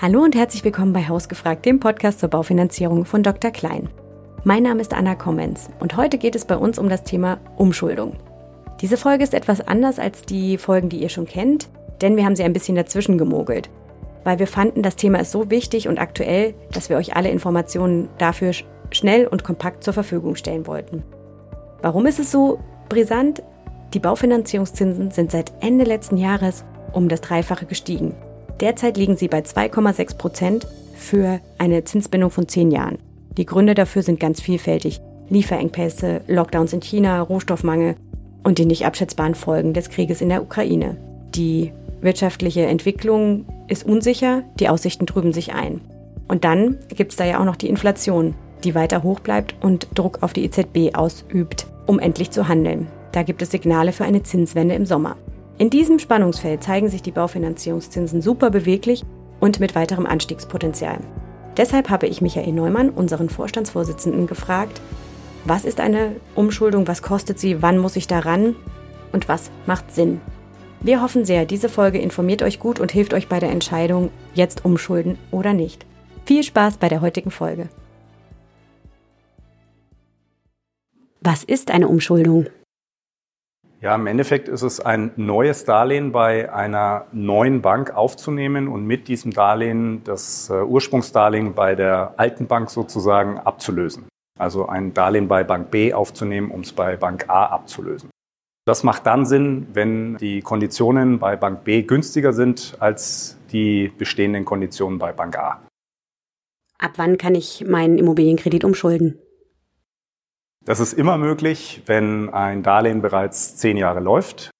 Hallo und herzlich willkommen bei Hausgefragt, dem Podcast zur Baufinanzierung von Dr. Klein. Mein Name ist Anna Kommens und heute geht es bei uns um das Thema Umschuldung. Diese Folge ist etwas anders als die Folgen, die ihr schon kennt, denn wir haben sie ein bisschen dazwischen gemogelt, weil wir fanden, das Thema ist so wichtig und aktuell, dass wir euch alle Informationen dafür schnell und kompakt zur Verfügung stellen wollten. Warum ist es so brisant? Die Baufinanzierungszinsen sind seit Ende letzten Jahres um das Dreifache gestiegen. Derzeit liegen sie bei 2,6 Prozent für eine Zinsbindung von 10 Jahren. Die Gründe dafür sind ganz vielfältig. Lieferengpässe, Lockdowns in China, Rohstoffmangel und die nicht abschätzbaren Folgen des Krieges in der Ukraine. Die wirtschaftliche Entwicklung ist unsicher, die Aussichten trüben sich ein. Und dann gibt es da ja auch noch die Inflation, die weiter hoch bleibt und Druck auf die EZB ausübt, um endlich zu handeln. Da gibt es Signale für eine Zinswende im Sommer. In diesem Spannungsfeld zeigen sich die Baufinanzierungszinsen super beweglich und mit weiterem Anstiegspotenzial. Deshalb habe ich Michael Neumann, unseren Vorstandsvorsitzenden, gefragt, was ist eine Umschuldung, was kostet sie, wann muss ich daran und was macht Sinn? Wir hoffen sehr, diese Folge informiert euch gut und hilft euch bei der Entscheidung, jetzt umschulden oder nicht. Viel Spaß bei der heutigen Folge. Was ist eine Umschuldung? Ja, im Endeffekt ist es ein neues Darlehen bei einer neuen Bank aufzunehmen und mit diesem Darlehen das äh, Ursprungsdarlehen bei der alten Bank sozusagen abzulösen. Also ein Darlehen bei Bank B aufzunehmen, um es bei Bank A abzulösen. Das macht dann Sinn, wenn die Konditionen bei Bank B günstiger sind als die bestehenden Konditionen bei Bank A. Ab wann kann ich meinen Immobilienkredit umschulden? Das ist immer möglich, wenn ein Darlehen bereits zehn Jahre läuft.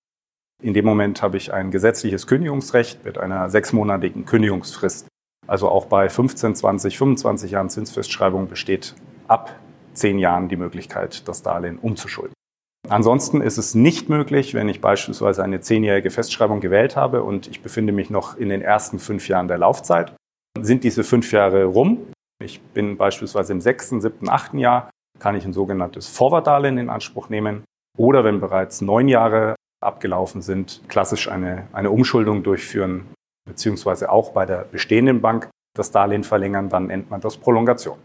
In dem Moment habe ich ein gesetzliches Kündigungsrecht mit einer sechsmonatigen Kündigungsfrist. Also auch bei 15, 20, 25 Jahren Zinsfestschreibung besteht ab zehn Jahren die Möglichkeit, das Darlehen umzuschulden. Ansonsten ist es nicht möglich, wenn ich beispielsweise eine zehnjährige Festschreibung gewählt habe und ich befinde mich noch in den ersten fünf Jahren der Laufzeit. Sind diese fünf Jahre rum? Ich bin beispielsweise im sechsten, siebten, achten Jahr kann ich ein sogenanntes Vorwartdarlehen in Anspruch nehmen. Oder wenn bereits neun Jahre abgelaufen sind, klassisch eine, eine Umschuldung durchführen, beziehungsweise auch bei der bestehenden Bank das Darlehen verlängern, dann nennt man das Prolongation.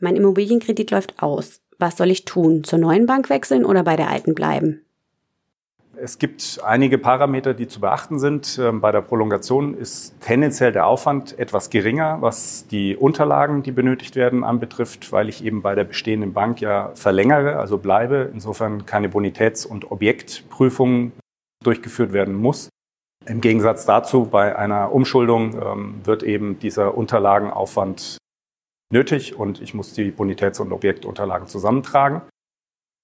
Mein Immobilienkredit läuft aus. Was soll ich tun? Zur neuen Bank wechseln oder bei der alten bleiben? Es gibt einige Parameter, die zu beachten sind. Ähm, bei der Prolongation ist tendenziell der Aufwand etwas geringer, was die Unterlagen, die benötigt werden, anbetrifft, weil ich eben bei der bestehenden Bank ja verlängere, also bleibe, insofern keine Bonitäts- und Objektprüfung durchgeführt werden muss. Im Gegensatz dazu, bei einer Umschuldung ähm, wird eben dieser Unterlagenaufwand nötig und ich muss die Bonitäts- und Objektunterlagen zusammentragen.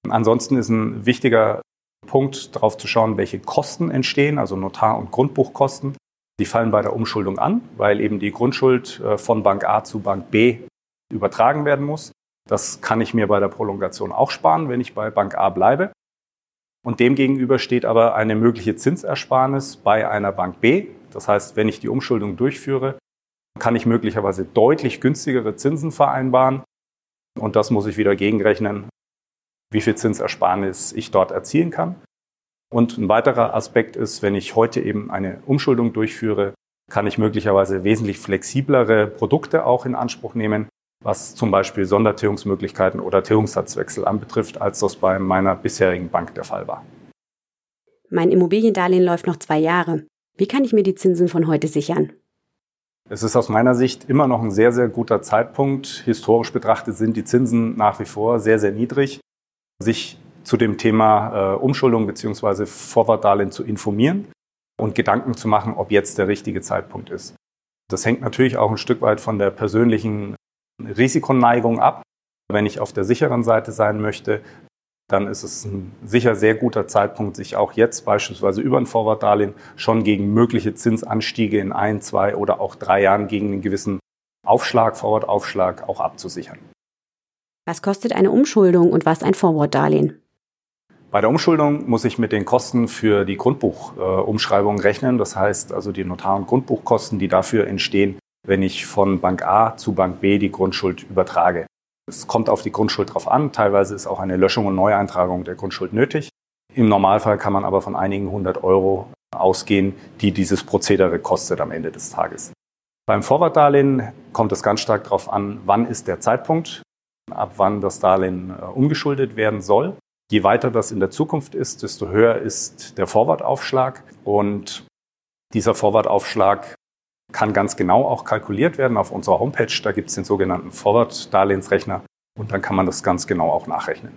Ansonsten ist ein wichtiger Punkt, darauf zu schauen, welche Kosten entstehen, also Notar- und Grundbuchkosten. Die fallen bei der Umschuldung an, weil eben die Grundschuld äh, von Bank A zu Bank B übertragen werden muss. Das kann ich mir bei der Prolongation auch sparen, wenn ich bei Bank A bleibe. Und demgegenüber steht aber eine mögliche Zinsersparnis bei einer Bank B. Das heißt, wenn ich die Umschuldung durchführe, kann ich möglicherweise deutlich günstigere Zinsen vereinbaren. Und das muss ich wieder gegenrechnen wie viel Zinsersparnis ich dort erzielen kann. Und ein weiterer Aspekt ist, wenn ich heute eben eine Umschuldung durchführe, kann ich möglicherweise wesentlich flexiblere Produkte auch in Anspruch nehmen, was zum Beispiel Sondertilgungsmöglichkeiten oder Tilgungssatzwechsel anbetrifft, als das bei meiner bisherigen Bank der Fall war. Mein Immobiliendarlehen läuft noch zwei Jahre. Wie kann ich mir die Zinsen von heute sichern? Es ist aus meiner Sicht immer noch ein sehr, sehr guter Zeitpunkt. Historisch betrachtet sind die Zinsen nach wie vor sehr, sehr niedrig sich zu dem Thema äh, Umschuldung bzw. Vorwartdarlehen zu informieren und Gedanken zu machen, ob jetzt der richtige Zeitpunkt ist. Das hängt natürlich auch ein Stück weit von der persönlichen Risikoneigung ab. Wenn ich auf der sicheren Seite sein möchte, dann ist es ein sicher sehr guter Zeitpunkt, sich auch jetzt beispielsweise über ein Vorwartdarlehen schon gegen mögliche Zinsanstiege in ein, zwei oder auch drei Jahren gegen einen gewissen Aufschlag, Forward-Aufschlag auch abzusichern. Was kostet eine Umschuldung und was ein Forward-Darlehen? Bei der Umschuldung muss ich mit den Kosten für die Grundbuchumschreibung äh, rechnen. Das heißt also die Notar- und Grundbuchkosten, die dafür entstehen, wenn ich von Bank A zu Bank B die Grundschuld übertrage. Es kommt auf die Grundschuld drauf an. Teilweise ist auch eine Löschung und Neueintragung der Grundschuld nötig. Im Normalfall kann man aber von einigen hundert Euro ausgehen, die dieses Prozedere kostet am Ende des Tages. Beim Vorwartdarlehen kommt es ganz stark darauf an, wann ist der Zeitpunkt, ab wann das Darlehen äh, umgeschuldet werden soll. Je weiter das in der Zukunft ist, desto höher ist der Vorwartaufschlag. Und dieser Vorwartaufschlag kann ganz genau auch kalkuliert werden auf unserer Homepage. Da gibt es den sogenannten Vorwart-Darlehensrechner und dann kann man das ganz genau auch nachrechnen.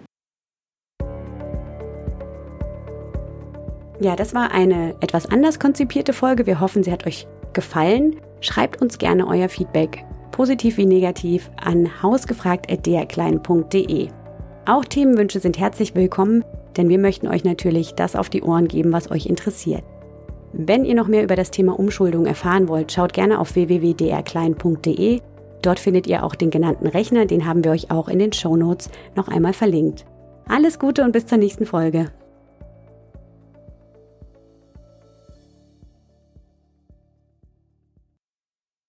Ja, das war eine etwas anders konzipierte Folge. Wir hoffen, sie hat euch gefallen. Schreibt uns gerne euer Feedback, positiv wie negativ, an hausgefragt.drklein.de. Auch Themenwünsche sind herzlich willkommen, denn wir möchten euch natürlich das auf die Ohren geben, was euch interessiert. Wenn ihr noch mehr über das Thema Umschuldung erfahren wollt, schaut gerne auf www.drklein.de. Dort findet ihr auch den genannten Rechner, den haben wir euch auch in den Show Notes noch einmal verlinkt. Alles Gute und bis zur nächsten Folge.